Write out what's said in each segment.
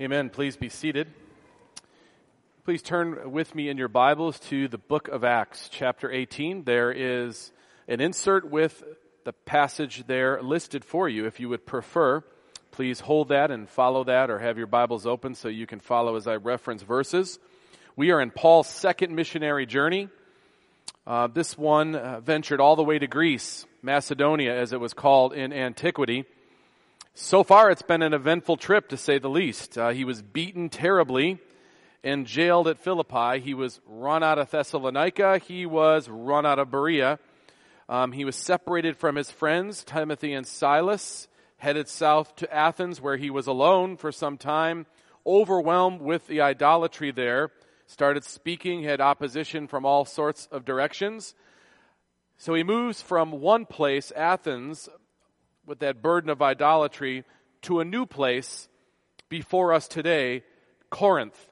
Amen. Please be seated. Please turn with me in your Bibles to the book of Acts, chapter 18. There is an insert with the passage there listed for you. If you would prefer, please hold that and follow that or have your Bibles open so you can follow as I reference verses. We are in Paul's second missionary journey. Uh, this one uh, ventured all the way to Greece, Macedonia as it was called in antiquity. So far, it's been an eventful trip to say the least. Uh, he was beaten terribly and jailed at Philippi. He was run out of Thessalonica. He was run out of Berea. Um, he was separated from his friends, Timothy and Silas, headed south to Athens, where he was alone for some time, overwhelmed with the idolatry there. Started speaking, had opposition from all sorts of directions. So he moves from one place, Athens, with that burden of idolatry to a new place before us today, Corinth,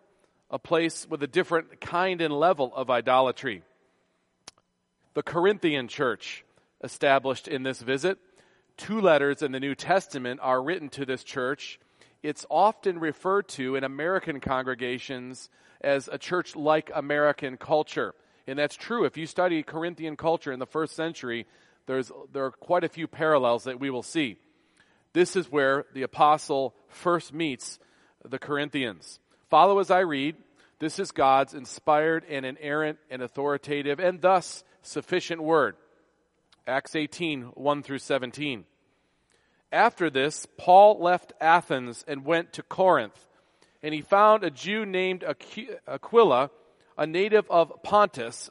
a place with a different kind and level of idolatry. The Corinthian church established in this visit. Two letters in the New Testament are written to this church. It's often referred to in American congregations as a church like American culture. And that's true. If you study Corinthian culture in the first century, there's, there are quite a few parallels that we will see. This is where the apostle first meets the Corinthians. Follow as I read. This is God's inspired and inerrant and authoritative and thus sufficient word. Acts 18, 1 through 17. After this, Paul left Athens and went to Corinth, and he found a Jew named Aquila, a native of Pontus,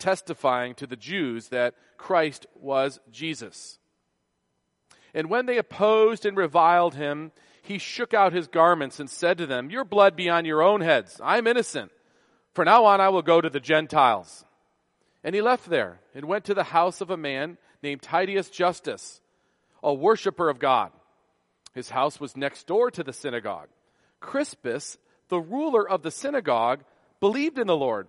testifying to the Jews that Christ was Jesus. And when they opposed and reviled him, he shook out his garments and said to them, Your blood be on your own heads. I am innocent. For now on I will go to the Gentiles. And he left there and went to the house of a man named Titius Justus, a worshiper of God. His house was next door to the synagogue. Crispus, the ruler of the synagogue, believed in the Lord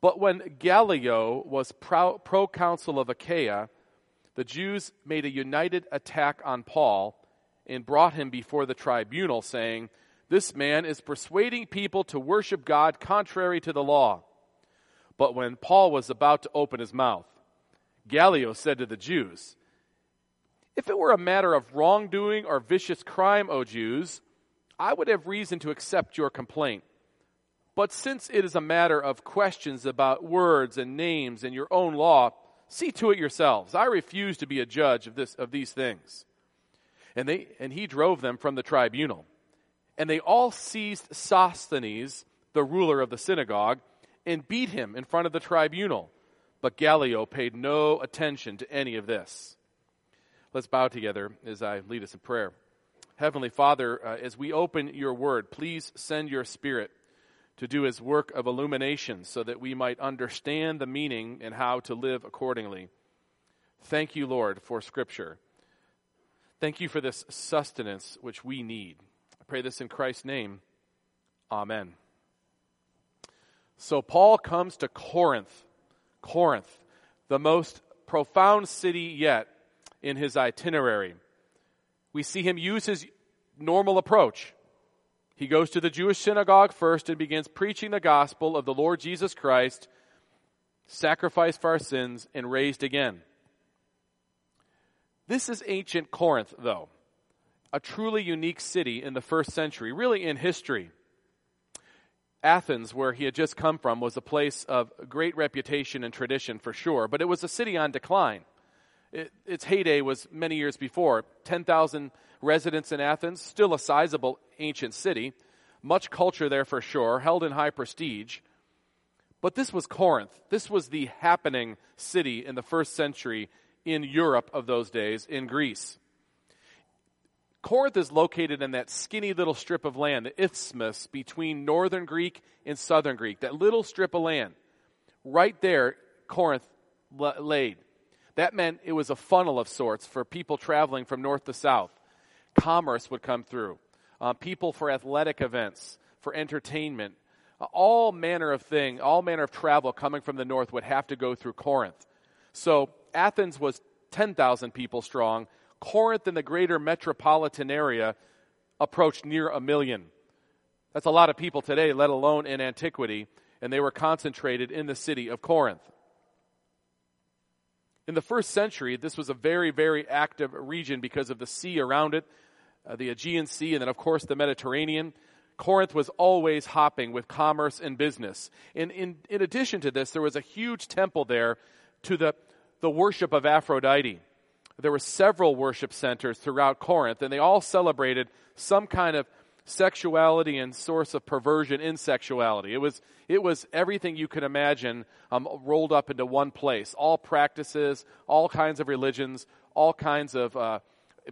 But when Gallio was pro- proconsul of Achaia, the Jews made a united attack on Paul and brought him before the tribunal, saying, This man is persuading people to worship God contrary to the law. But when Paul was about to open his mouth, Gallio said to the Jews, If it were a matter of wrongdoing or vicious crime, O Jews, I would have reason to accept your complaint. But since it is a matter of questions about words and names and your own law, see to it yourselves. I refuse to be a judge of this of these things. And they and he drove them from the tribunal. And they all seized Sosthenes, the ruler of the synagogue, and beat him in front of the tribunal. But Gallio paid no attention to any of this. Let's bow together as I lead us in prayer. Heavenly Father, uh, as we open your word, please send your spirit to do his work of illumination so that we might understand the meaning and how to live accordingly. Thank you, Lord, for Scripture. Thank you for this sustenance which we need. I pray this in Christ's name. Amen. So Paul comes to Corinth. Corinth, the most profound city yet in his itinerary. We see him use his normal approach. He goes to the Jewish synagogue first and begins preaching the gospel of the Lord Jesus Christ, sacrificed for our sins, and raised again. This is ancient Corinth, though, a truly unique city in the first century, really in history. Athens, where he had just come from, was a place of great reputation and tradition for sure, but it was a city on decline. It, its heyday was many years before. 10,000 residents in Athens, still a sizable ancient city, much culture there for sure, held in high prestige. But this was Corinth. This was the happening city in the first century in Europe of those days, in Greece. Corinth is located in that skinny little strip of land, the isthmus between northern Greek and southern Greek, that little strip of land. Right there, Corinth laid. That meant it was a funnel of sorts for people traveling from north to south. Commerce would come through, uh, people for athletic events, for entertainment, uh, all manner of thing, all manner of travel coming from the north would have to go through Corinth. So Athens was 10,000 people strong. Corinth in the greater metropolitan area approached near a million. That's a lot of people today, let alone in antiquity, and they were concentrated in the city of Corinth. In the first century, this was a very, very active region because of the sea around it, uh, the Aegean Sea, and then, of course, the Mediterranean. Corinth was always hopping with commerce and business. And in, in addition to this, there was a huge temple there to the, the worship of Aphrodite. There were several worship centers throughout Corinth, and they all celebrated some kind of sexuality and source of perversion in sexuality. It was, it was everything you could imagine um, rolled up into one place. All practices, all kinds of religions, all kinds of uh,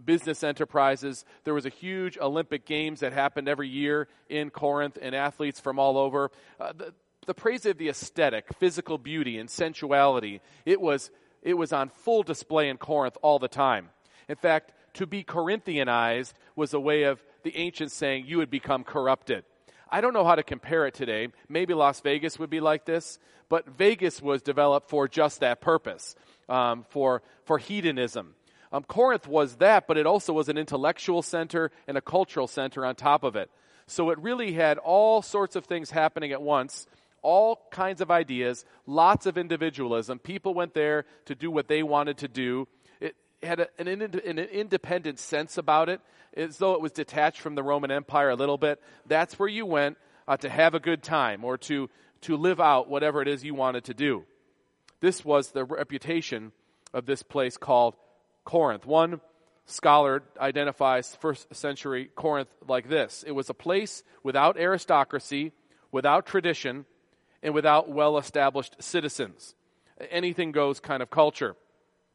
business enterprises. There was a huge Olympic Games that happened every year in Corinth, and athletes from all over. Uh, the, the praise of the aesthetic, physical beauty, and sensuality, it was, it was on full display in Corinth all the time. In fact, to be Corinthianized was a way of the ancients saying you had become corrupted. I don't know how to compare it today. Maybe Las Vegas would be like this, but Vegas was developed for just that purpose, um, for, for hedonism. Um, Corinth was that, but it also was an intellectual center and a cultural center on top of it. So it really had all sorts of things happening at once, all kinds of ideas, lots of individualism. People went there to do what they wanted to do. Had a, an, an independent sense about it, as though it was detached from the Roman Empire a little bit. That's where you went uh, to have a good time or to, to live out whatever it is you wanted to do. This was the reputation of this place called Corinth. One scholar identifies first century Corinth like this it was a place without aristocracy, without tradition, and without well established citizens. Anything goes kind of culture.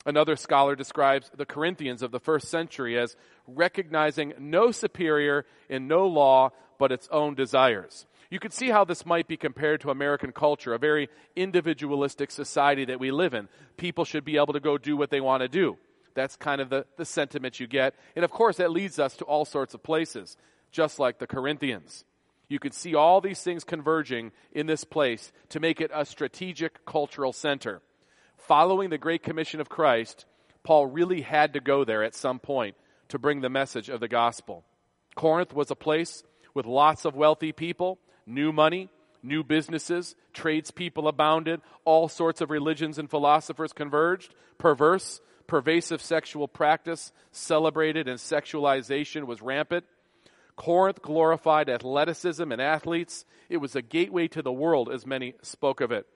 Another scholar describes the Corinthians of the first century as recognizing no superior in no law but its own desires. You could see how this might be compared to American culture, a very individualistic society that we live in. People should be able to go do what they want to do. That's kind of the, the sentiment you get. And of course, that leads us to all sorts of places, just like the Corinthians. You could see all these things converging in this place to make it a strategic cultural center. Following the Great Commission of Christ, Paul really had to go there at some point to bring the message of the gospel. Corinth was a place with lots of wealthy people, new money, new businesses, tradespeople abounded, all sorts of religions and philosophers converged, perverse, pervasive sexual practice celebrated and sexualization was rampant. Corinth glorified athleticism and athletes. It was a gateway to the world, as many spoke of it.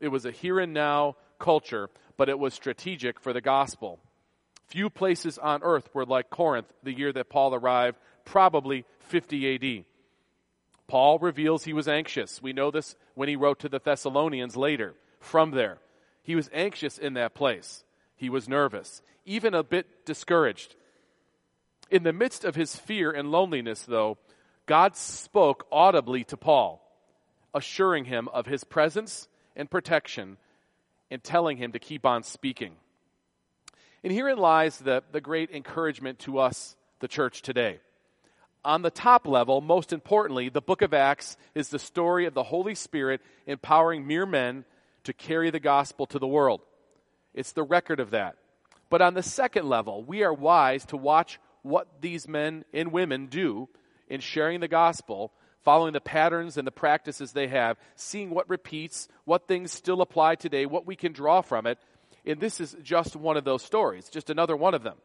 It was a here and now culture, but it was strategic for the gospel. Few places on earth were like Corinth the year that Paul arrived, probably 50 AD. Paul reveals he was anxious. We know this when he wrote to the Thessalonians later from there. He was anxious in that place. He was nervous, even a bit discouraged. In the midst of his fear and loneliness, though, God spoke audibly to Paul, assuring him of his presence and protection and telling him to keep on speaking. And herein lies the, the great encouragement to us, the church today. On the top level, most importantly, the book of Acts is the story of the Holy Spirit empowering mere men to carry the gospel to the world. It's the record of that. But on the second level, we are wise to watch what these men and women do in sharing the gospel, following the patterns and the practices they have, seeing what repeats, what things still apply today, what we can draw from it. And this is just one of those stories, just another one of them.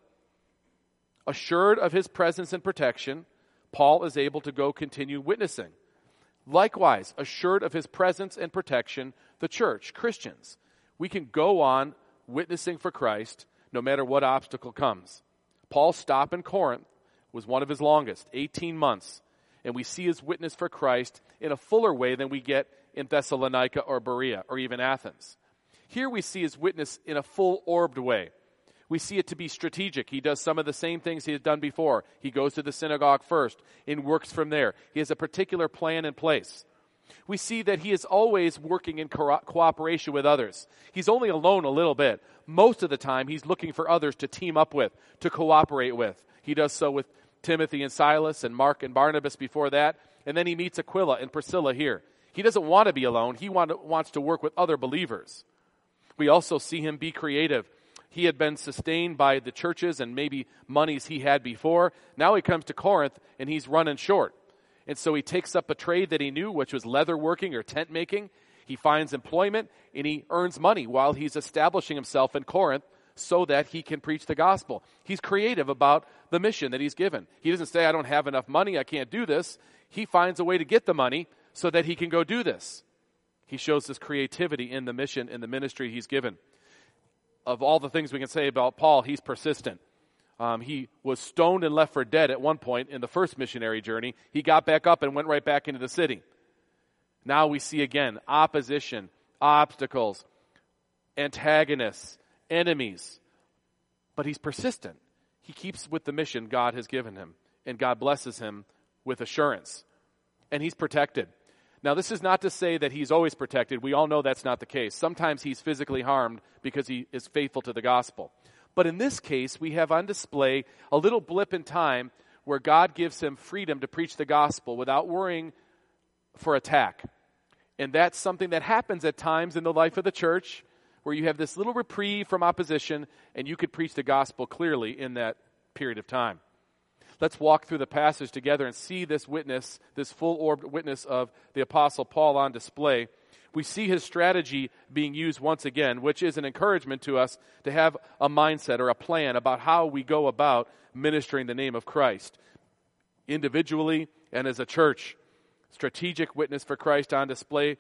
Assured of his presence and protection, Paul is able to go continue witnessing. Likewise, assured of his presence and protection, the church, Christians. We can go on witnessing for Christ no matter what obstacle comes. Paul's stop in Corinth was one of his longest, 18 months, and we see his witness for Christ in a fuller way than we get in Thessalonica or Berea or even Athens. Here we see his witness in a full orbed way. We see it to be strategic. He does some of the same things he has done before. He goes to the synagogue first and works from there. He has a particular plan in place. We see that he is always working in co- cooperation with others. He's only alone a little bit. Most of the time, he's looking for others to team up with, to cooperate with. He does so with Timothy and Silas and Mark and Barnabas before that. And then he meets Aquila and Priscilla here. He doesn't want to be alone. He want, wants to work with other believers. We also see him be creative he had been sustained by the churches and maybe monies he had before. Now he comes to Corinth and he's running short. And so he takes up a trade that he knew, which was leather working or tent making. He finds employment and he earns money while he's establishing himself in Corinth so that he can preach the gospel. He's creative about the mission that he's given. He doesn't say, I don't have enough money, I can't do this. He finds a way to get the money so that he can go do this. He shows this creativity in the mission in the ministry he's given of all the things we can say about Paul, he's persistent. Um, he was stoned and left for dead at one point in the first missionary journey. He got back up and went right back into the city. Now we see again opposition, obstacles, antagonists, enemies. But he's persistent. He keeps with the mission God has given him, and God blesses him with assurance. And he's protected. Now, this is not to say that he's always protected. We all know that's not the case. Sometimes he's physically harmed because he is faithful to the gospel. But in this case, we have on display a little blip in time where God gives him freedom to preach the gospel without worrying for attack. And that's something that happens at times in the life of the church where you have this little reprieve from opposition and you could preach the gospel clearly in that period of time. Let's walk through the passage together and see this witness, this full orbed witness of the Apostle Paul on display. We see his strategy being used once again, which is an encouragement to us to have a mindset or a plan about how we go about ministering the name of Christ, individually and as a church. Strategic witness for Christ on display,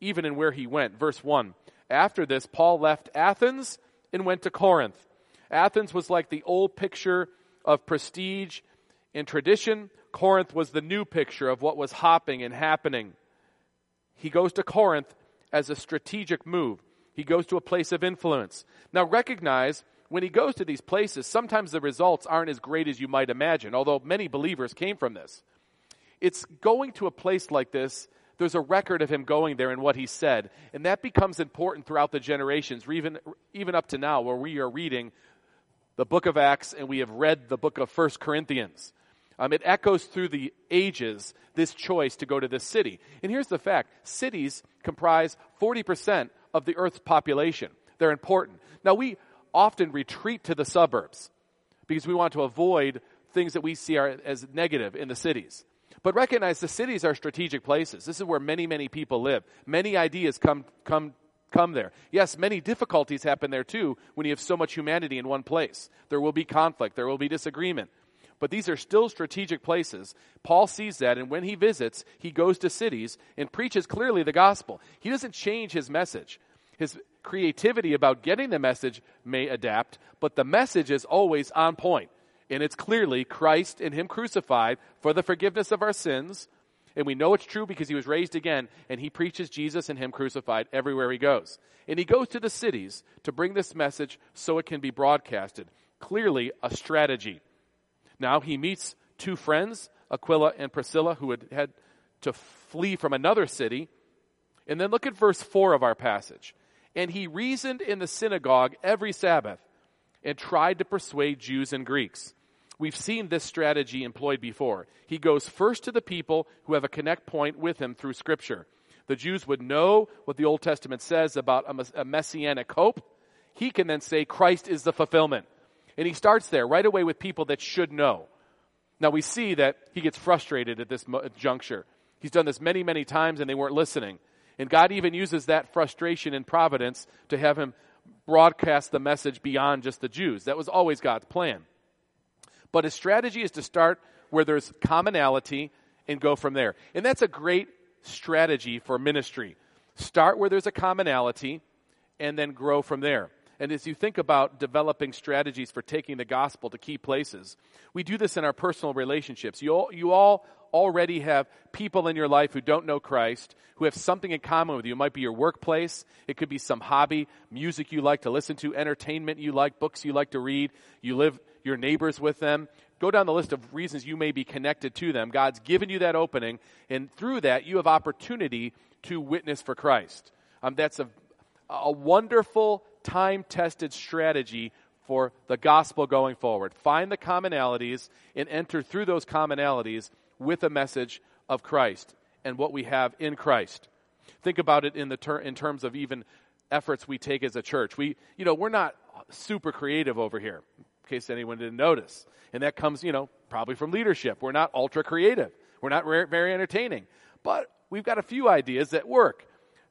even in where he went. Verse 1. After this, Paul left Athens and went to Corinth. Athens was like the old picture of prestige and tradition, Corinth was the new picture of what was hopping and happening. He goes to Corinth as a strategic move. He goes to a place of influence. Now recognize when he goes to these places, sometimes the results aren't as great as you might imagine, although many believers came from this. It's going to a place like this, there's a record of him going there and what he said, and that becomes important throughout the generations, even, even up to now, where we are reading the book of Acts and we have read the book of First Corinthians. Um, it echoes through the ages this choice to go to this city. And here's the fact cities comprise 40% of the Earth's population. They're important. Now, we often retreat to the suburbs because we want to avoid things that we see are, as negative in the cities. But recognize the cities are strategic places. This is where many, many people live. Many ideas come, come, come there. Yes, many difficulties happen there too when you have so much humanity in one place. There will be conflict. There will be disagreement but these are still strategic places. Paul sees that, and when he visits, he goes to cities and preaches clearly the gospel. He doesn't change his message. His creativity about getting the message may adapt, but the message is always on point. And it's clearly Christ and Him crucified for the forgiveness of our sins. And we know it's true because He was raised again, and He preaches Jesus and Him crucified everywhere He goes. And He goes to the cities to bring this message so it can be broadcasted. Clearly, a strategy. Now he meets two friends, Aquila and Priscilla, who had had to flee from another city. And then look at verse 4 of our passage. And he reasoned in the synagogue every Sabbath and tried to persuade Jews and Greeks. We've seen this strategy employed before. He goes first to the people who have a connect point with him through Scripture. The Jews would know what the Old Testament says about a messianic hope. He can then say Christ is the fulfillment. And he starts there right away with people that should know. Now we see that he gets frustrated at this juncture. He's done this many, many times and they weren't listening. And God even uses that frustration in providence to have him broadcast the message beyond just the Jews. That was always God's plan. But his strategy is to start where there's commonality and go from there. And that's a great strategy for ministry. Start where there's a commonality and then grow from there. And as you think about developing strategies for taking the gospel to key places, we do this in our personal relationships. You all, you all already have people in your life who don't know Christ, who have something in common with you. It might be your workplace. It could be some hobby, music you like to listen to, entertainment you like, books you like to read. You live your neighbors with them. Go down the list of reasons you may be connected to them. God's given you that opening, and through that, you have opportunity to witness for Christ. Um, that's a, a wonderful time tested strategy for the gospel going forward. Find the commonalities and enter through those commonalities with a message of Christ and what we have in Christ. Think about it in the ter- in terms of even efforts we take as a church. We, you know, we're not super creative over here, case anyone didn't notice. And that comes, you know, probably from leadership. We're not ultra creative. We're not very entertaining. But we've got a few ideas that work.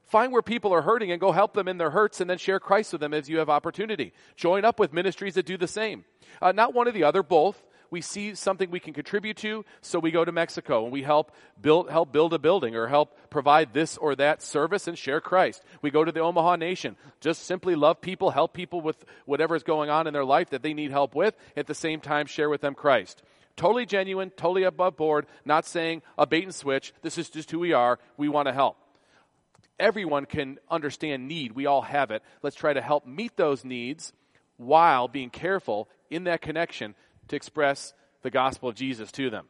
Find where people are hurting and go help them in their hurts and then share Christ with them as you have opportunity. Join up with ministries that do the same. Uh, not one or the other, both. We see something we can contribute to, so we go to Mexico and we help build, help build a building or help provide this or that service and share Christ. We go to the Omaha Nation, just simply love people, help people with whatever is going on in their life that they need help with, at the same time share with them Christ. Totally genuine, totally above board, not saying a bait and switch. This is just who we are. We want to help everyone can understand need. We all have it. Let's try to help meet those needs while being careful in that connection to express the gospel of Jesus to them.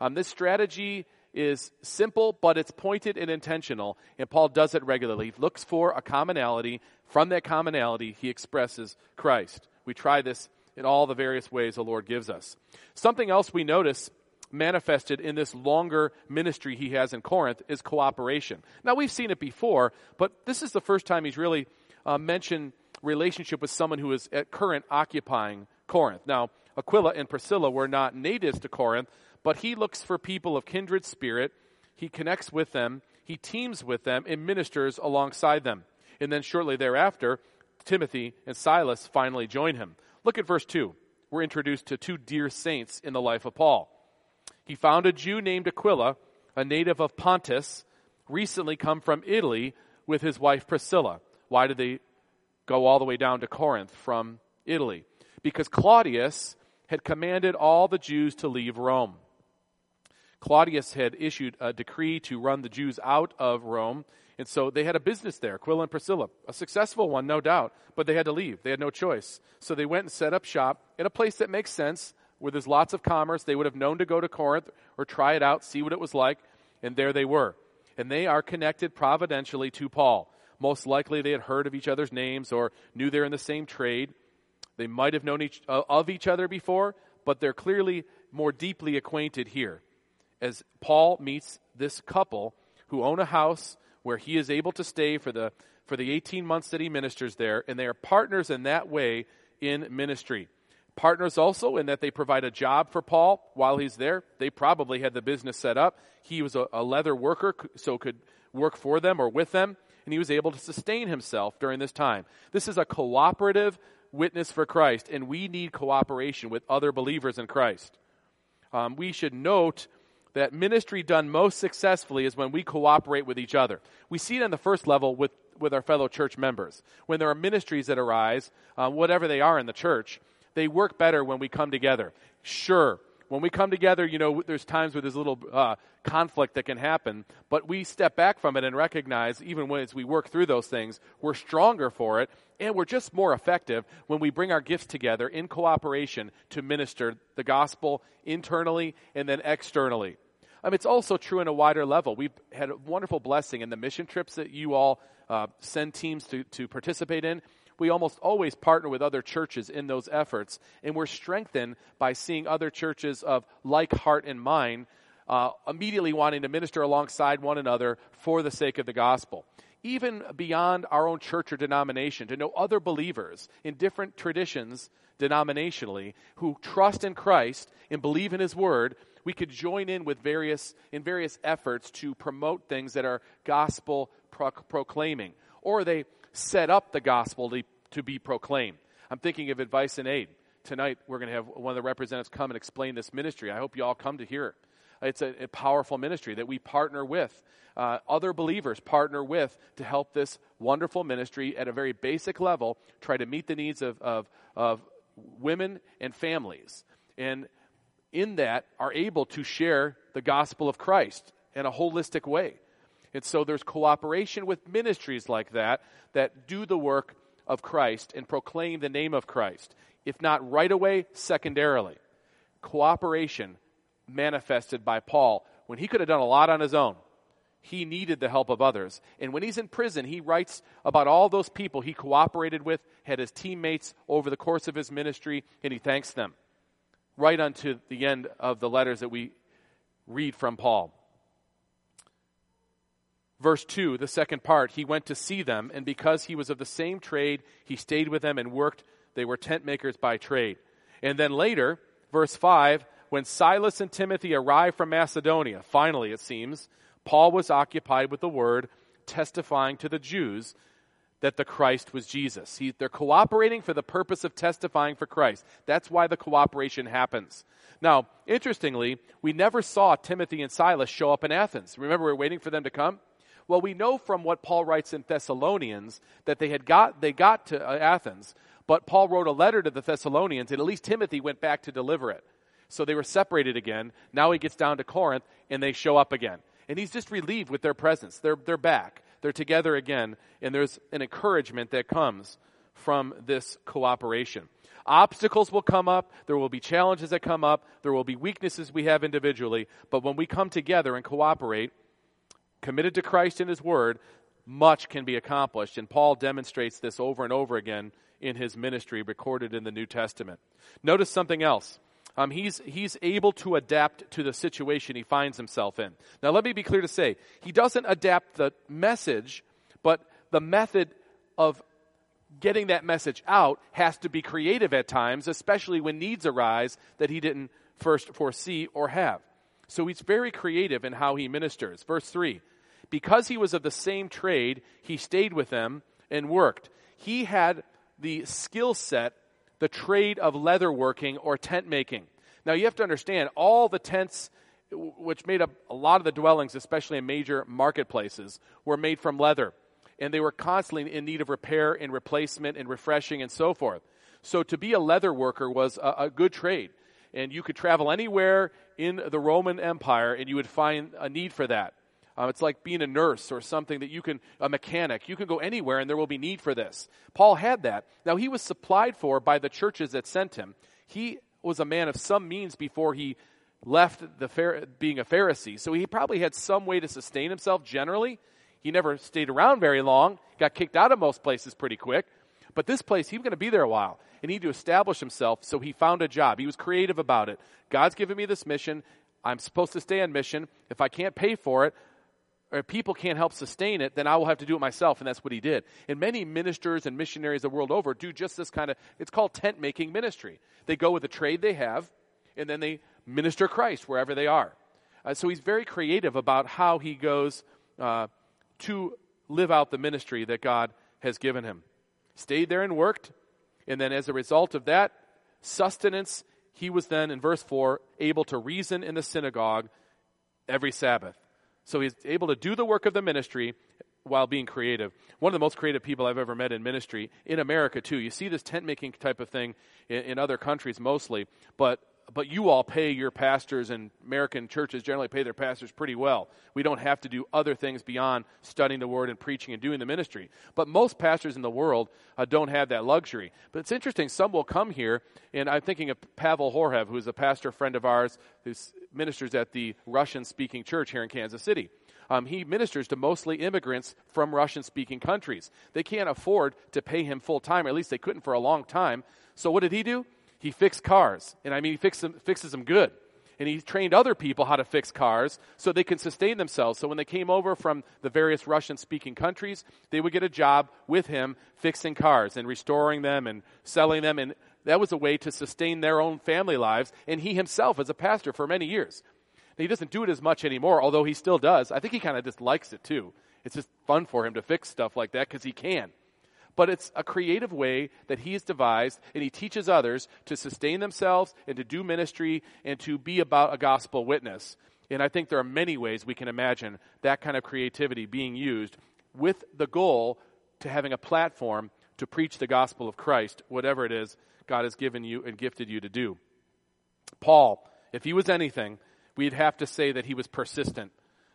Um, this strategy is simple, but it's pointed and intentional, and Paul does it regularly. He looks for a commonality. From that commonality, he expresses Christ. We try this in all the various ways the Lord gives us. Something else we notice manifested in this longer ministry he has in Corinth is cooperation. Now, we've seen it before, but this is the first time he's really uh, mentioned relationship with someone who is at current occupying Corinth. Now, Aquila and Priscilla were not natives to Corinth, but he looks for people of kindred spirit. He connects with them, he teams with them, and ministers alongside them. And then shortly thereafter, Timothy and Silas finally join him. Look at verse 2. We're introduced to two dear saints in the life of Paul. He found a Jew named Aquila, a native of Pontus, recently come from Italy with his wife Priscilla. Why did they go all the way down to Corinth from Italy? Because Claudius had commanded all the Jews to leave Rome. Claudius had issued a decree to run the Jews out of Rome, and so they had a business there, Aquila and Priscilla. A successful one, no doubt, but they had to leave. They had no choice. So they went and set up shop in a place that makes sense where there's lots of commerce. They would have known to go to Corinth or try it out, see what it was like, and there they were. And they are connected providentially to Paul. Most likely they had heard of each other's names or knew they're in the same trade. They might have known each, uh, of each other before, but they're clearly more deeply acquainted here. As Paul meets this couple who own a house where he is able to stay for the, for the 18 months that he ministers there, and they are partners in that way in ministry. Partners also in that they provide a job for Paul while he's there. They probably had the business set up. He was a, a leather worker, so could work for them or with them, and he was able to sustain himself during this time. This is a cooperative witness for Christ, and we need cooperation with other believers in Christ. Um, we should note that ministry done most successfully is when we cooperate with each other. We see it on the first level with, with our fellow church members. When there are ministries that arise, uh, whatever they are in the church, they work better when we come together. Sure, when we come together, you know, there's times where there's a little uh, conflict that can happen, but we step back from it and recognize, even when as we work through those things, we're stronger for it, and we're just more effective when we bring our gifts together in cooperation to minister the gospel internally and then externally. Um, it's also true in a wider level. We've had a wonderful blessing in the mission trips that you all uh, send teams to, to participate in we almost always partner with other churches in those efforts, and we're strengthened by seeing other churches of like heart and mind uh, immediately wanting to minister alongside one another for the sake of the gospel. Even beyond our own church or denomination, to know other believers in different traditions denominationally who trust in Christ and believe in His Word, we could join in with various in various efforts to promote things that are gospel pro- proclaiming, or they set up the gospel to, to be proclaimed. I'm thinking of advice and aid. Tonight, we're going to have one of the representatives come and explain this ministry. I hope you all come to hear it. It's a, a powerful ministry that we partner with. Uh, other believers partner with to help this wonderful ministry at a very basic level try to meet the needs of, of, of women and families. And in that, are able to share the gospel of Christ in a holistic way. And so there's cooperation with ministries like that that do the work of Christ and proclaim the name of Christ. If not right away, secondarily. Cooperation manifested by Paul when he could have done a lot on his own. He needed the help of others. And when he's in prison, he writes about all those people he cooperated with, had his teammates over the course of his ministry, and he thanks them. Right unto the end of the letters that we read from Paul. Verse 2, the second part, he went to see them, and because he was of the same trade, he stayed with them and worked. They were tent makers by trade. And then later, verse 5, when Silas and Timothy arrived from Macedonia, finally it seems, Paul was occupied with the word, testifying to the Jews that the Christ was Jesus. He, they're cooperating for the purpose of testifying for Christ. That's why the cooperation happens. Now, interestingly, we never saw Timothy and Silas show up in Athens. Remember, we're waiting for them to come? Well, we know from what Paul writes in Thessalonians that they had got they got to uh, Athens, but Paul wrote a letter to the Thessalonians, and at least Timothy went back to deliver it. So they were separated again. Now he gets down to Corinth, and they show up again, and he's just relieved with their presence. They're they're back. They're together again, and there's an encouragement that comes from this cooperation. Obstacles will come up. There will be challenges that come up. There will be weaknesses we have individually. But when we come together and cooperate, committed to Christ and His Word, much can be accomplished. And Paul demonstrates this over and over again in his ministry recorded in the New Testament. Notice something else. Um, he's, he's able to adapt to the situation he finds himself in. Now, let me be clear to say, he doesn't adapt the message, but the method of getting that message out has to be creative at times, especially when needs arise that he didn't first foresee or have. So he's very creative in how he ministers. Verse 3 because he was of the same trade, he stayed with them and worked. He had the skill set, the trade of leather working or tent making. Now you have to understand, all the tents, which made up a lot of the dwellings, especially in major marketplaces, were made from leather. And they were constantly in need of repair and replacement and refreshing and so forth. So to be a leather worker was a, a good trade. And you could travel anywhere in the Roman Empire and you would find a need for that. Um, it's like being a nurse or something that you can, a mechanic. You can go anywhere and there will be need for this. Paul had that. Now, he was supplied for by the churches that sent him. He was a man of some means before he left the being a Pharisee. So he probably had some way to sustain himself generally. He never stayed around very long, got kicked out of most places pretty quick. But this place, he was going to be there a while and he had to establish himself. So he found a job. He was creative about it. God's given me this mission. I'm supposed to stay on mission. If I can't pay for it, or people can't help sustain it, then I will have to do it myself, and that's what he did. And many ministers and missionaries the world over do just this kind of, it's called tent making ministry. They go with the trade they have, and then they minister Christ wherever they are. Uh, so he's very creative about how he goes uh, to live out the ministry that God has given him. Stayed there and worked, and then as a result of that sustenance, he was then, in verse 4, able to reason in the synagogue every Sabbath. So he's able to do the work of the ministry while being creative. One of the most creative people I've ever met in ministry, in America too. You see this tent making type of thing in, in other countries mostly, but but you all pay your pastors and American churches generally pay their pastors pretty well. We don't have to do other things beyond studying the word and preaching and doing the ministry. But most pastors in the world uh, don't have that luxury. But it's interesting, some will come here, and I'm thinking of Pavel Horhev, who's a pastor friend of ours who ministers at the Russian speaking church here in Kansas City. Um, he ministers to mostly immigrants from Russian speaking countries. They can't afford to pay him full time, or at least they couldn't for a long time. So what did he do? He fixed cars. And I mean, he fixed them, fixes them good. And he trained other people how to fix cars so they can sustain themselves. So when they came over from the various Russian speaking countries, they would get a job with him fixing cars and restoring them and selling them. And that was a way to sustain their own family lives. And he himself was a pastor for many years. he doesn't do it as much anymore, although he still does. I think he kind of just likes it too. It's just fun for him to fix stuff like that because he can but it's a creative way that he has devised, and he teaches others to sustain themselves and to do ministry and to be about a gospel witness. And I think there are many ways we can imagine that kind of creativity being used with the goal to having a platform to preach the gospel of Christ, whatever it is God has given you and gifted you to do. Paul, if he was anything, we'd have to say that he was persistent.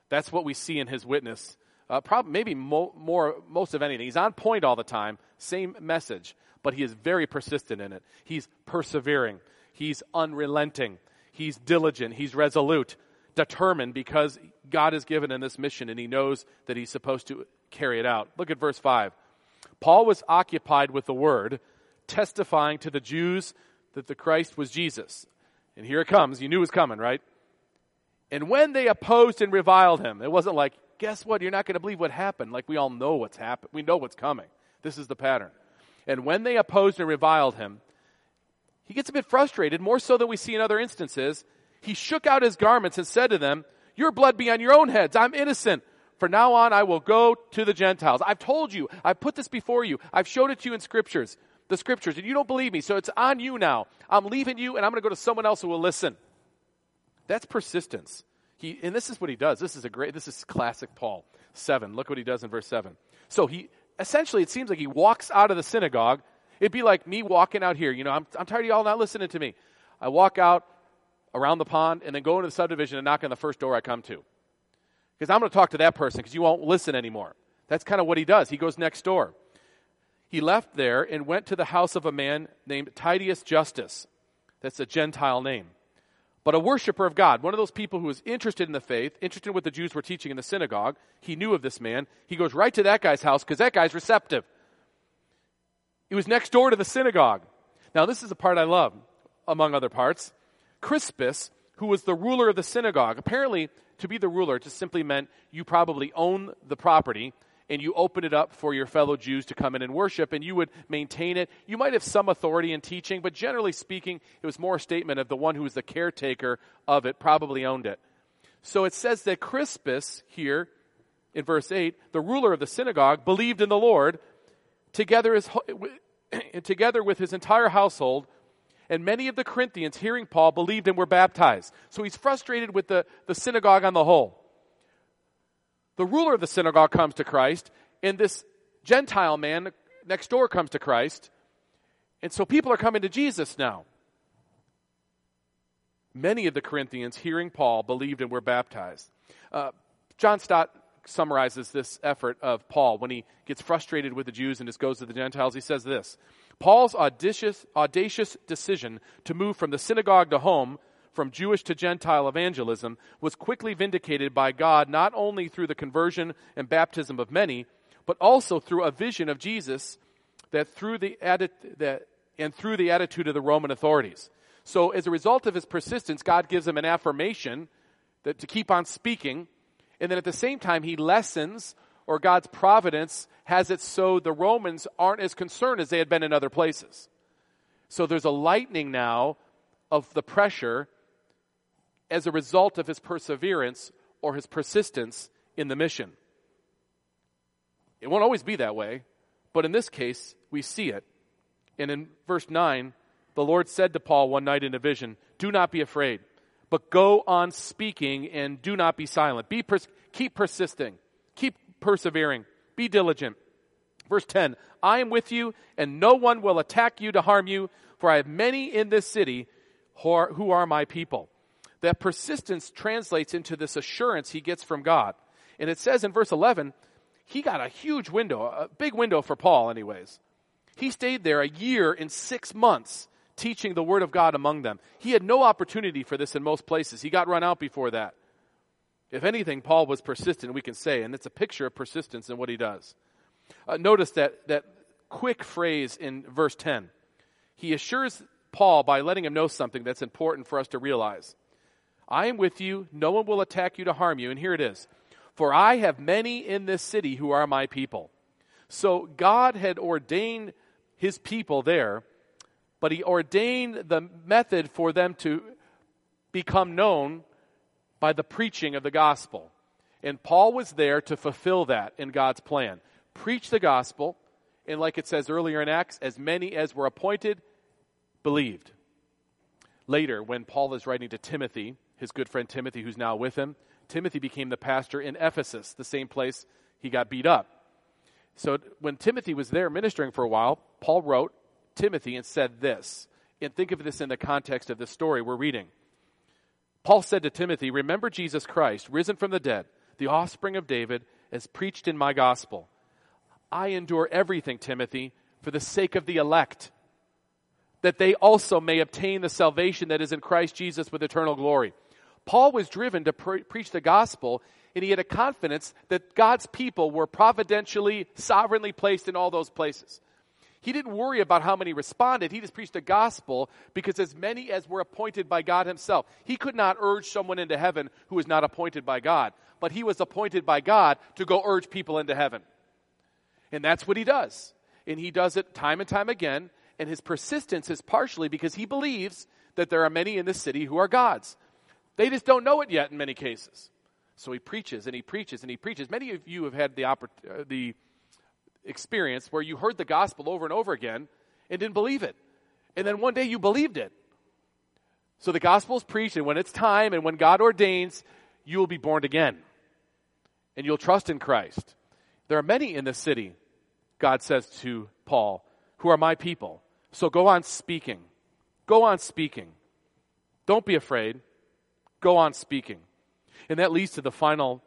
That's what we see in his witness. Uh, probably, maybe mo- more, most of anything. He's on point all the time, same message, but he is very persistent in it. He's persevering. He's unrelenting. He's diligent. He's resolute, determined because God has given him this mission and he knows that he's supposed to carry it out. Look at verse 5. Paul was occupied with the word, testifying to the Jews that the Christ was Jesus. And here it comes. You knew it was coming, right? And when they opposed and reviled him, it wasn't like, guess what? You're not going to believe what happened. Like we all know what's happened. We know what's coming. This is the pattern. And when they opposed and reviled him, he gets a bit frustrated, more so than we see in other instances. He shook out his garments and said to them, Your blood be on your own heads. I'm innocent. From now on, I will go to the Gentiles. I've told you. I've put this before you. I've showed it to you in scriptures, the scriptures, and you don't believe me. So it's on you now. I'm leaving you and I'm going to go to someone else who will listen. That's persistence. He, and this is what he does. This is a great, this is classic Paul. Seven. Look what he does in verse seven. So he, essentially, it seems like he walks out of the synagogue. It'd be like me walking out here. You know, I'm, I'm tired of y'all not listening to me. I walk out around the pond and then go into the subdivision and knock on the first door I come to. Because I'm going to talk to that person because you won't listen anymore. That's kind of what he does. He goes next door. He left there and went to the house of a man named Titius Justus. That's a Gentile name. But a worshiper of God, one of those people who was interested in the faith, interested in what the Jews were teaching in the synagogue. He knew of this man. He goes right to that guy's house because that guy's receptive. He was next door to the synagogue. Now, this is the part I love, among other parts. Crispus, who was the ruler of the synagogue, apparently to be the ruler just simply meant you probably own the property and you open it up for your fellow Jews to come in and worship, and you would maintain it. You might have some authority in teaching, but generally speaking, it was more a statement of the one who was the caretaker of it, probably owned it. So it says that Crispus here in verse 8, the ruler of the synagogue, believed in the Lord together, his, together with his entire household and many of the Corinthians, hearing Paul, believed and were baptized. So he's frustrated with the, the synagogue on the whole. The ruler of the synagogue comes to Christ, and this Gentile man next door comes to Christ. And so people are coming to Jesus now. Many of the Corinthians, hearing Paul, believed and were baptized. Uh, John Stott summarizes this effort of Paul when he gets frustrated with the Jews and just goes to the Gentiles. He says this Paul's audacious, audacious decision to move from the synagogue to home, from Jewish to Gentile evangelism, was quickly vindicated by God not only through the conversion and baptism of many, but also through a vision of Jesus that through the that, and through the attitude of the Roman authorities. So, as a result of his persistence, God gives him an affirmation that to keep on speaking, and then at the same time, he lessens or God's providence has it so the Romans aren't as concerned as they had been in other places. So there's a lightening now of the pressure as a result of his perseverance or his persistence in the mission. It won't always be that way, but in this case, we see it. And in verse 9, the Lord said to Paul one night in a vision, Do not be afraid, but go on speaking and do not be silent. Be pers- keep persisting keep persevering. Be diligent. Verse 10 I am with you, and no one will attack you to harm you, for I have many in this city who are, who are my people. That persistence translates into this assurance he gets from God. And it says in verse 11, he got a huge window, a big window for Paul, anyways. He stayed there a year and six months teaching the word of God among them. He had no opportunity for this in most places. He got run out before that. If anything, Paul was persistent, we can say, and it's a picture of persistence in what he does. Uh, notice that, that quick phrase in verse 10. He assures Paul by letting him know something that's important for us to realize. I am with you, no one will attack you to harm you. And here it is. For I have many in this city who are my people. So God had ordained his people there, but he ordained the method for them to become known by the preaching of the gospel. And Paul was there to fulfill that in God's plan. Preach the gospel, and like it says earlier in Acts, as many as were appointed believed. Later, when Paul is writing to Timothy, his good friend Timothy, who's now with him, Timothy became the pastor in Ephesus, the same place he got beat up. So when Timothy was there ministering for a while, Paul wrote Timothy and said this. And think of this in the context of the story we're reading. Paul said to Timothy, Remember Jesus Christ, risen from the dead, the offspring of David, as preached in my gospel. I endure everything, Timothy, for the sake of the elect, that they also may obtain the salvation that is in Christ Jesus with eternal glory. Paul was driven to pre- preach the gospel, and he had a confidence that God's people were providentially, sovereignly placed in all those places. He didn't worry about how many responded. He just preached the gospel because as many as were appointed by God himself. He could not urge someone into heaven who was not appointed by God, but he was appointed by God to go urge people into heaven. And that's what he does. And he does it time and time again. And his persistence is partially because he believes that there are many in this city who are God's. They just don't know it yet in many cases. So he preaches and he preaches and he preaches. Many of you have had the, oppor- uh, the experience where you heard the gospel over and over again and didn't believe it. And then one day you believed it. So the gospel is preached, and when it's time and when God ordains, you will be born again. And you'll trust in Christ. There are many in this city, God says to Paul, who are my people. So go on speaking. Go on speaking. Don't be afraid. Go on speaking. And that leads to the final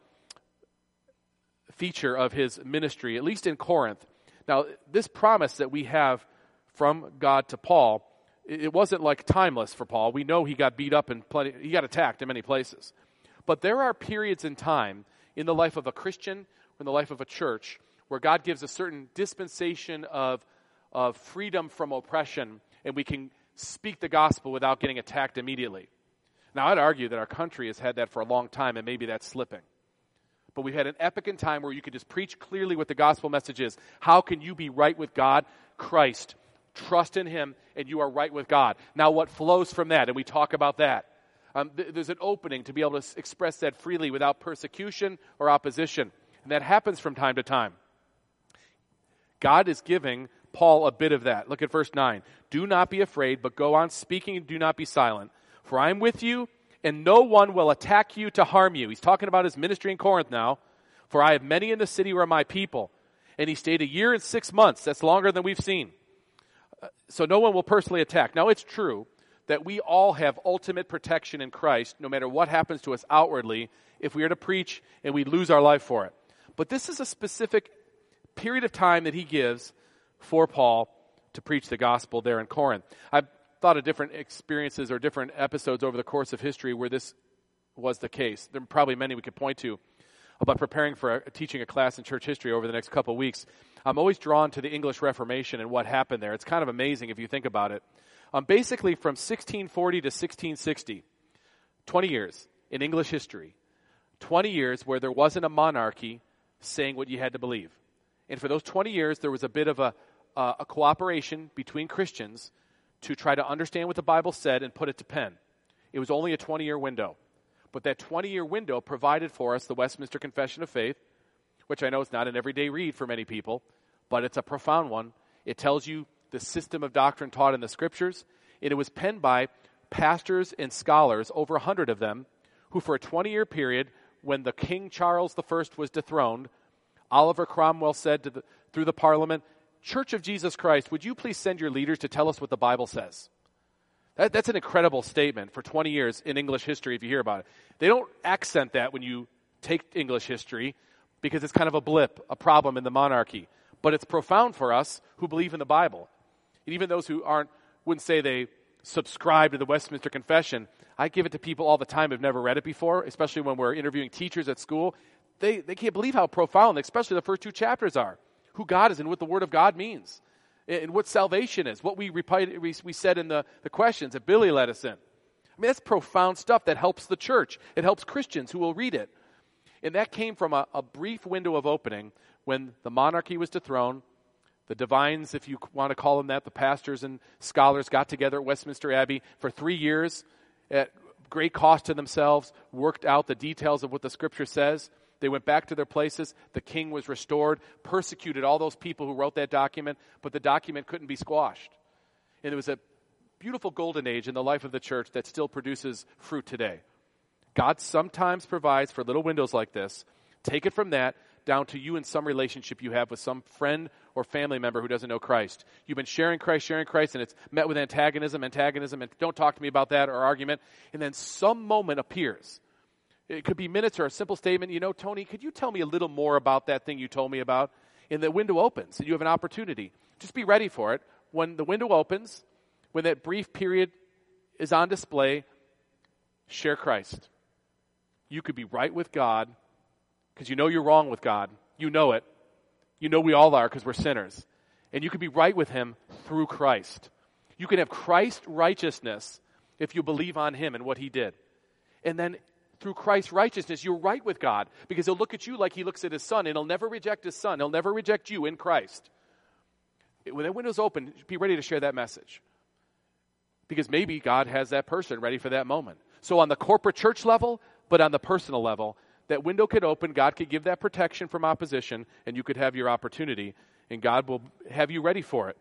feature of his ministry, at least in Corinth. Now, this promise that we have from God to Paul, it wasn't like timeless for Paul. We know he got beat up and he got attacked in many places. But there are periods in time in the life of a Christian, in the life of a church, where God gives a certain dispensation of, of freedom from oppression, and we can speak the gospel without getting attacked immediately. Now, I'd argue that our country has had that for a long time, and maybe that's slipping. But we've had an epic in time where you could just preach clearly what the gospel message is. How can you be right with God? Christ. Trust in Him, and you are right with God. Now, what flows from that? And we talk about that. Um, th- there's an opening to be able to express that freely without persecution or opposition. And that happens from time to time. God is giving Paul a bit of that. Look at verse 9. Do not be afraid, but go on speaking and do not be silent. For I am with you and no one will attack you to harm you. He's talking about his ministry in Corinth now. For I have many in the city who are my people. And he stayed a year and six months. That's longer than we've seen. Uh, so no one will personally attack. Now it's true that we all have ultimate protection in Christ, no matter what happens to us outwardly, if we are to preach and we lose our life for it. But this is a specific period of time that he gives for Paul to preach the gospel there in Corinth. I've thought of different experiences or different episodes over the course of history where this was the case. There are probably many we could point to about preparing for a, teaching a class in church history over the next couple of weeks. I'm always drawn to the English Reformation and what happened there. It's kind of amazing if you think about it. Um, basically, from 1640 to 1660, 20 years in English history, 20 years where there wasn't a monarchy saying what you had to believe. And for those 20 years, there was a bit of a, uh, a cooperation between Christians to try to understand what the Bible said and put it to pen. It was only a 20 year window. But that 20 year window provided for us the Westminster Confession of Faith, which I know is not an everyday read for many people, but it's a profound one. It tells you the system of doctrine taught in the scriptures. And it was penned by pastors and scholars, over a hundred of them, who for a 20 year period, when the King Charles I was dethroned, Oliver Cromwell said the, through the Parliament, Church of Jesus Christ, would you please send your leaders to tell us what the Bible says? That, that's an incredible statement for 20 years in English history if you hear about it. They don't accent that when you take English history because it's kind of a blip, a problem in the monarchy. But it's profound for us who believe in the Bible. And even those who aren't, wouldn't say they subscribe to the Westminster Confession, I give it to people all the time who've never read it before, especially when we're interviewing teachers at school. They, they can't believe how profound, especially the first two chapters are who God is and what the Word of God means and what salvation is, what we, we said in the, the questions that Billy let us in. I mean, that's profound stuff that helps the church. It helps Christians who will read it. And that came from a, a brief window of opening when the monarchy was dethroned. The divines, if you want to call them that, the pastors and scholars got together at Westminster Abbey for three years at great cost to themselves, worked out the details of what the scripture says. They went back to their places. The king was restored, persecuted all those people who wrote that document, but the document couldn't be squashed. And it was a beautiful golden age in the life of the church that still produces fruit today. God sometimes provides for little windows like this. Take it from that down to you in some relationship you have with some friend or family member who doesn't know Christ. You've been sharing Christ, sharing Christ, and it's met with antagonism, antagonism, and don't talk to me about that or argument. And then some moment appears. It could be minutes or a simple statement. You know, Tony, could you tell me a little more about that thing you told me about? And the window opens and you have an opportunity. Just be ready for it. When the window opens, when that brief period is on display, share Christ. You could be right with God because you know you're wrong with God. You know it. You know we all are because we're sinners. And you can be right with Him through Christ. You can have Christ righteousness if you believe on Him and what He did. And then through Christ's righteousness, you're right with God because He'll look at you like He looks at His Son and He'll never reject His Son. He'll never reject you in Christ. When that window's open, be ready to share that message. Because maybe God has that person ready for that moment. So on the corporate church level, but on the personal level, that window could open, God could give that protection from opposition, and you could have your opportunity, and God will have you ready for it.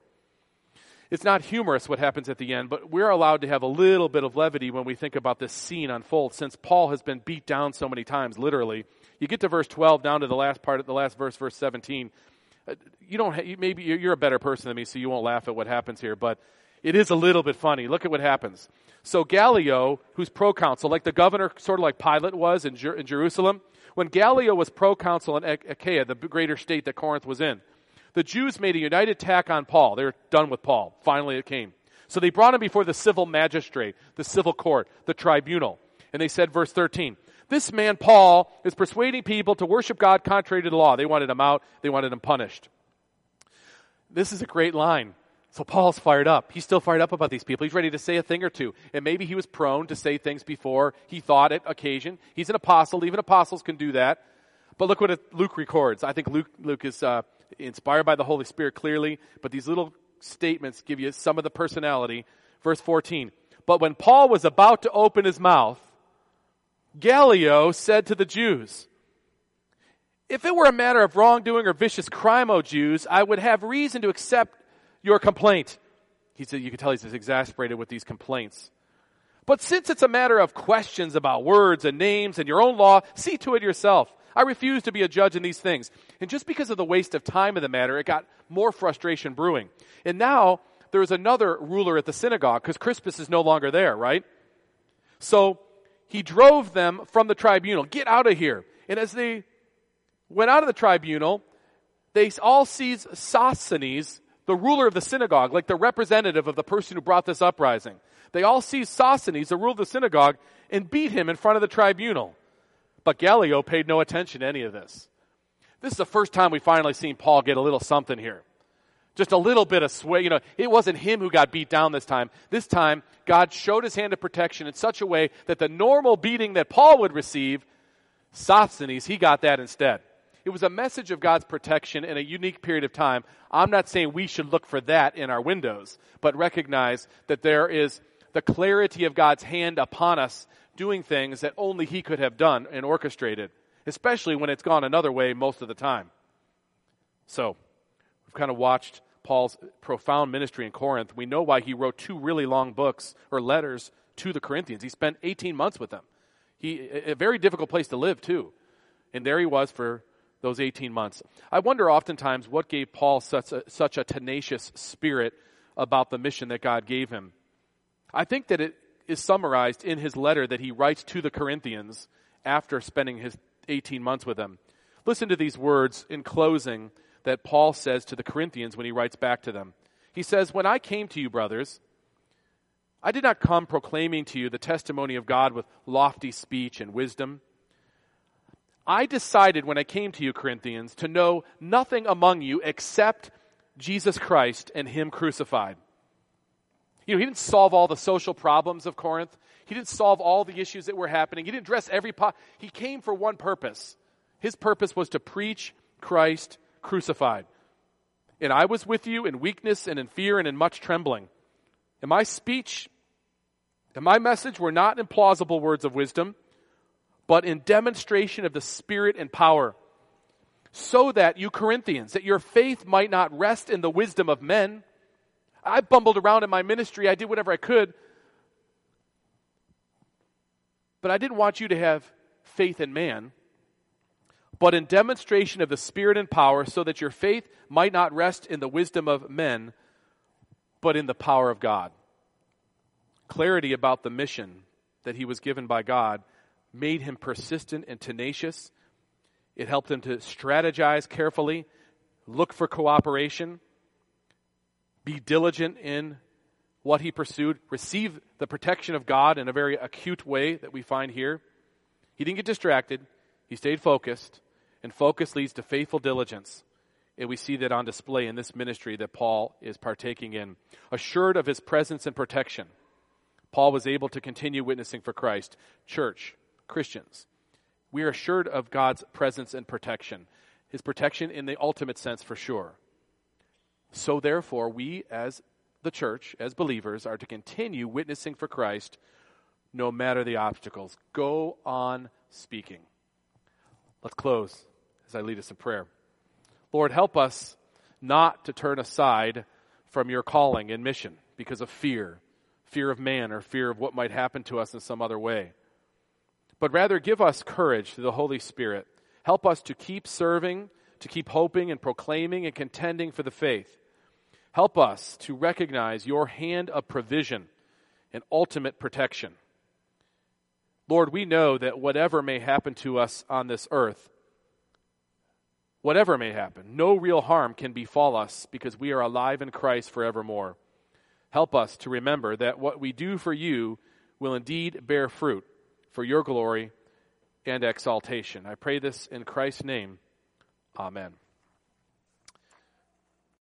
It's not humorous what happens at the end, but we're allowed to have a little bit of levity when we think about this scene unfold since Paul has been beat down so many times, literally. You get to verse 12 down to the last part the last verse, verse 17. Uh, you don't, maybe you're a better person than me, so you won't laugh at what happens here, but it is a little bit funny. Look at what happens. So Gallio, who's proconsul, like the governor, sort of like Pilate was in, Jer- in Jerusalem, when Gallio was proconsul in Achaia, the greater state that Corinth was in, the Jews made a united attack on Paul. They were done with Paul. Finally, it came. So they brought him before the civil magistrate, the civil court, the tribunal. And they said, verse 13, this man, Paul, is persuading people to worship God contrary to the law. They wanted him out. They wanted him punished. This is a great line. So Paul's fired up. He's still fired up about these people. He's ready to say a thing or two. And maybe he was prone to say things before he thought at occasion. He's an apostle. Even apostles can do that. But look what Luke records. I think Luke, Luke is uh, inspired by the Holy Spirit clearly, but these little statements give you some of the personality. Verse 14. But when Paul was about to open his mouth, Gallio said to the Jews, If it were a matter of wrongdoing or vicious crime, O Jews, I would have reason to accept your complaint. He said, you can tell he's exasperated with these complaints. But since it's a matter of questions about words and names and your own law, see to it yourself. I refuse to be a judge in these things. And just because of the waste of time of the matter, it got more frustration brewing. And now there is another ruler at the synagogue because Crispus is no longer there, right? So he drove them from the tribunal. Get out of here. And as they went out of the tribunal, they all seized Sosthenes, the ruler of the synagogue, like the representative of the person who brought this uprising. They all seized Sosthenes, the ruler of the synagogue, and beat him in front of the tribunal. But Gallio paid no attention to any of this. This is the first time we finally seen Paul get a little something here. Just a little bit of sway. You know, it wasn't him who got beat down this time. This time, God showed his hand of protection in such a way that the normal beating that Paul would receive, Sosthenes, he got that instead. It was a message of God's protection in a unique period of time. I'm not saying we should look for that in our windows, but recognize that there is the clarity of God's hand upon us doing things that only He could have done and orchestrated, especially when it's gone another way most of the time. So, we've kind of watched Paul's profound ministry in Corinth. We know why he wrote two really long books or letters to the Corinthians. He spent 18 months with them. He, a very difficult place to live, too. And there he was for those 18 months. I wonder oftentimes what gave Paul such a, such a tenacious spirit about the mission that God gave him. I think that it is summarized in his letter that he writes to the Corinthians after spending his 18 months with them. Listen to these words in closing that Paul says to the Corinthians when he writes back to them. He says, When I came to you, brothers, I did not come proclaiming to you the testimony of God with lofty speech and wisdom I decided when I came to you, Corinthians, to know nothing among you except Jesus Christ and Him crucified. You know, He didn't solve all the social problems of Corinth. He didn't solve all the issues that were happening. He didn't address every po- He came for one purpose. His purpose was to preach Christ crucified. And I was with you in weakness and in fear and in much trembling. And my speech and my message were not implausible words of wisdom but in demonstration of the Spirit and power. So that you Corinthians, that your faith might not rest in the wisdom of men. I bumbled around in my ministry. I did whatever I could. But I didn't want you to have faith in man, but in demonstration of the Spirit and power, so that your faith might not rest in the wisdom of men, but in the power of God. Clarity about the mission that he was given by God made him persistent and tenacious. It helped him to strategize carefully, look for cooperation, be diligent in what he pursued, receive the protection of God in a very acute way that we find here. He didn't get distracted, he stayed focused, and focus leads to faithful diligence. And we see that on display in this ministry that Paul is partaking in. Assured of his presence and protection, Paul was able to continue witnessing for Christ. Church, Christians, we are assured of God's presence and protection. His protection in the ultimate sense, for sure. So, therefore, we as the church, as believers, are to continue witnessing for Christ no matter the obstacles. Go on speaking. Let's close as I lead us in prayer. Lord, help us not to turn aside from your calling and mission because of fear fear of man or fear of what might happen to us in some other way. But rather give us courage through the Holy Spirit. Help us to keep serving, to keep hoping and proclaiming and contending for the faith. Help us to recognize your hand of provision and ultimate protection. Lord, we know that whatever may happen to us on this earth, whatever may happen, no real harm can befall us because we are alive in Christ forevermore. Help us to remember that what we do for you will indeed bear fruit for your glory and exaltation. I pray this in Christ's name. Amen.